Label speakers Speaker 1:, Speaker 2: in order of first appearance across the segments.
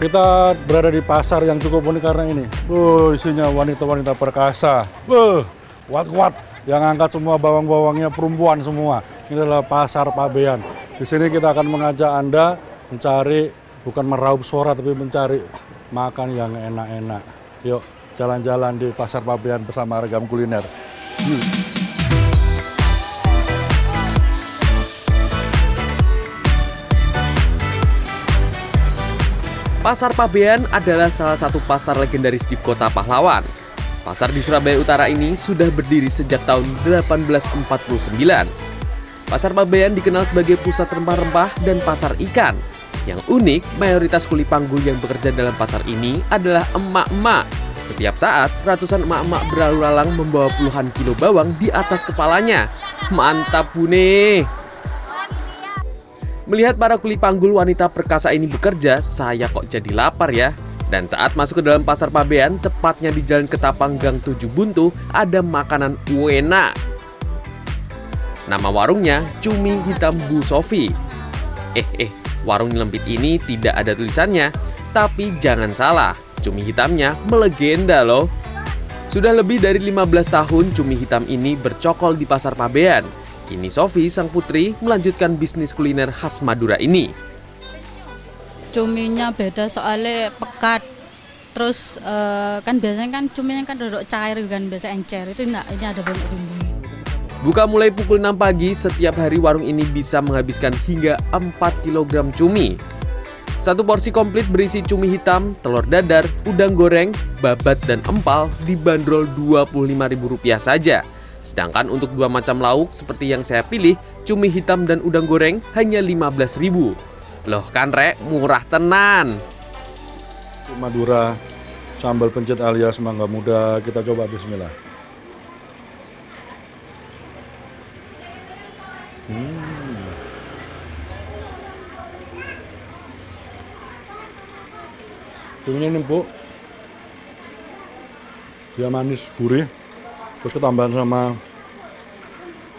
Speaker 1: Kita berada di pasar yang cukup unik karena ini. Uh, isinya wanita-wanita perkasa. Uh, kuat-kuat. Yang angkat semua bawang-bawangnya perempuan semua. Ini adalah pasar Pabean. Di sini kita akan mengajak Anda mencari bukan meraup suara tapi mencari makan yang enak-enak. Yuk, jalan-jalan di pasar Pabean bersama Regam Kuliner. Yuk.
Speaker 2: Pasar Pabean adalah salah satu pasar legendaris di kota Pahlawan. Pasar di Surabaya Utara ini sudah berdiri sejak tahun 1849. Pasar Pabean dikenal sebagai pusat rempah-rempah dan pasar ikan. Yang unik, mayoritas kuli panggul yang bekerja dalam pasar ini adalah emak-emak. Setiap saat, ratusan emak-emak berlalu lalang membawa puluhan kilo bawang di atas kepalanya. Mantap, Bune! Melihat para kuli panggul wanita perkasa ini bekerja, saya kok jadi lapar ya. Dan saat masuk ke dalam pasar Pabean, tepatnya di Jalan Ketapang Gang 7 Buntu, ada makanan Uena. Nama warungnya Cumi Hitam Bu Sofi. Eh, eh, warung lempit ini tidak ada tulisannya. Tapi jangan salah, cumi hitamnya melegenda loh. Sudah lebih dari 15 tahun cumi hitam ini bercokol di pasar Pabean. Kini Sofi, sang putri, melanjutkan bisnis kuliner khas Madura ini.
Speaker 3: Cuminya beda soalnya pekat. Terus eh, kan biasanya kan cuminya kan duduk cair kan biasa encer itu enggak ini ada banyak bumbu.
Speaker 2: Buka mulai pukul 6 pagi, setiap hari warung ini bisa menghabiskan hingga 4 kg cumi. Satu porsi komplit berisi cumi hitam, telur dadar, udang goreng, babat, dan empal dibanderol Rp25.000 saja. Sedangkan untuk dua macam lauk seperti yang saya pilih, cumi hitam dan udang goreng hanya Rp15.000. Loh kan rek, murah tenan.
Speaker 1: Madura sambal pencit alias mangga muda. Kita coba bismillah. Hmm. Cuminya ini empuk. Dia manis, gurih. Terus ketambahan sama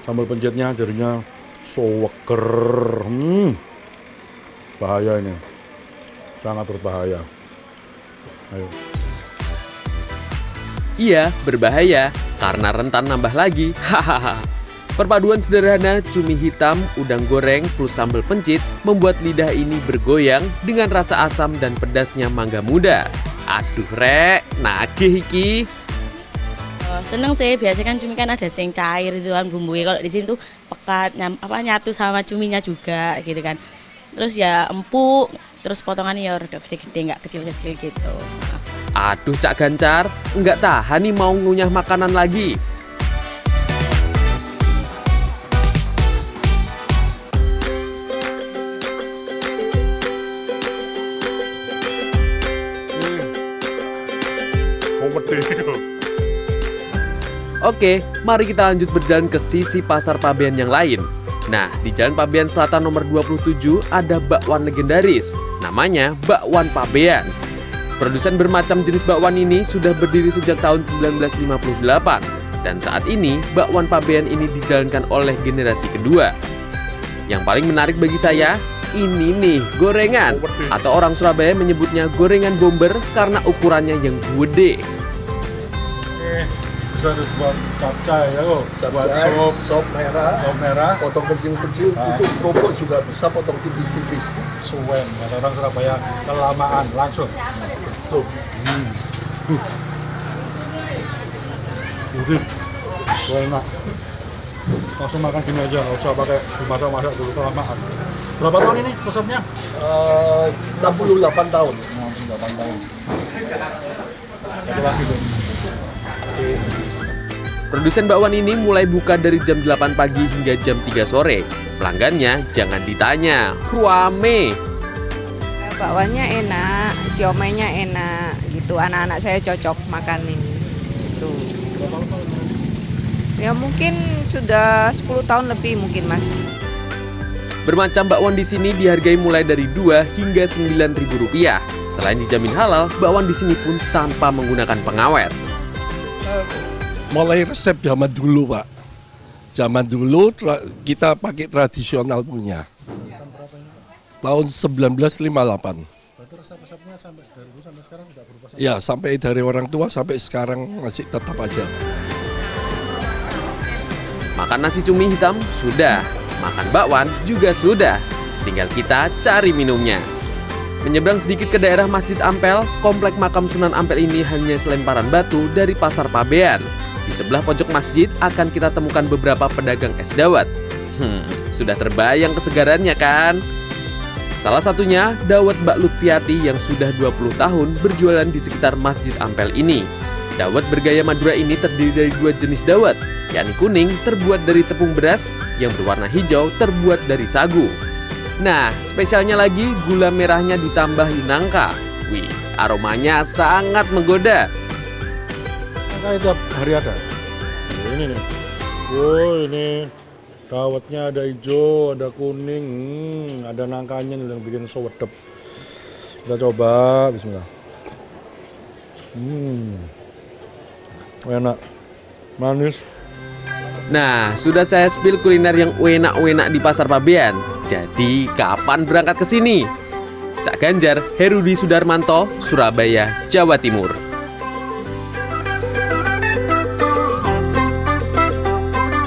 Speaker 1: sambal pencitnya jadinya seger. Hmm. Bahaya ini. Sangat berbahaya. Ayo.
Speaker 2: Iya, berbahaya karena rentan nambah lagi. Hahaha. Perpaduan sederhana cumi hitam, udang goreng, plus sambal pencit membuat lidah ini bergoyang dengan rasa asam dan pedasnya mangga muda. Aduh rek, nagih iki.
Speaker 4: Oh, seneng sih biasanya kan cumi kan ada yang cair itu kan bumbunya. Kalau di sini tuh pekat nyam, apa nyatu sama cuminya juga gitu kan. Terus ya empuk terus potongannya ya udah gede-gede nggak kecil-kecil gitu.
Speaker 2: Aduh Cak Gancar, nggak tahan nih mau ngunyah makanan lagi. Oke, mari kita lanjut berjalan ke sisi pasar Pabean yang lain. Nah, di Jalan Pabean Selatan nomor 27 ada bakwan legendaris. Namanya Bakwan Pabean. Produsen bermacam jenis bakwan ini sudah berdiri sejak tahun 1958 dan saat ini bakwan Pabean ini dijalankan oleh generasi kedua. Yang paling menarik bagi saya, ini nih gorengan atau orang Surabaya menyebutnya gorengan bomber karena ukurannya yang gede.
Speaker 1: Bisa buat capcay ya lo, buat sop,
Speaker 5: sop merah,
Speaker 1: sop merah,
Speaker 5: potong kecil-kecil,
Speaker 1: Ah.
Speaker 5: itu kerupuk juga bisa potong tipis-tipis.
Speaker 1: suwen. Kata orang Surabaya kelamaan langsung.
Speaker 5: Sup.
Speaker 1: Udah, Wah, enak. Langsung makan gini aja, nggak usah pakai dimasak-masak dulu kelamaan. Berapa tahun ini resepnya?
Speaker 5: Eh, 68 tahun.
Speaker 1: 68 tahun. Satu lagi tuh.
Speaker 2: Produsen bakwan ini mulai buka dari jam 8 pagi hingga jam 3 sore. Pelanggannya jangan ditanya, ruame.
Speaker 6: Bakwannya enak, siomaynya enak gitu. Anak-anak saya cocok makan ini. Gitu. Ya mungkin sudah 10 tahun lebih mungkin Mas.
Speaker 2: Bermacam bakwan di sini dihargai mulai dari 2 hingga 9.000 rupiah. Selain dijamin halal, bakwan di sini pun tanpa menggunakan pengawet.
Speaker 5: Mulai resep zaman dulu, Pak. Zaman dulu tra- kita pakai tradisional punya. Tahun 1958.
Speaker 1: resep-resepnya sampai dari dulu sampai sekarang tidak berubah. sama
Speaker 5: Ya sampai dari orang tua sampai sekarang masih tetap aja.
Speaker 2: Makan nasi cumi hitam sudah, makan bakwan juga sudah. Tinggal kita cari minumnya. Menyeberang sedikit ke daerah Masjid Ampel, komplek makam Sunan Ampel ini hanya selemparan batu dari Pasar Pabean. Di sebelah pojok masjid akan kita temukan beberapa pedagang es dawet. Hmm, sudah terbayang kesegarannya kan? Salah satunya dawet Mbak Lutfiati yang sudah 20 tahun berjualan di sekitar Masjid Ampel ini. Dawet bergaya Madura ini terdiri dari dua jenis dawet, yakni kuning terbuat dari tepung beras, yang berwarna hijau terbuat dari sagu. Nah, spesialnya lagi gula merahnya ditambahi nangka. Wih, aromanya sangat menggoda.
Speaker 1: Makanya tiap hari ada. Ini nih. Oh ini dawetnya ada hijau, ada kuning, hmm, ada nangkanya nih yang bikin sewedep. Kita coba, Bismillah. Hmm, enak, manis.
Speaker 2: Nah, sudah saya spill kuliner yang enak-enak di Pasar Pabean. Jadi, kapan berangkat ke sini? Cak Ganjar, Herudi Sudarmanto, Surabaya, Jawa Timur.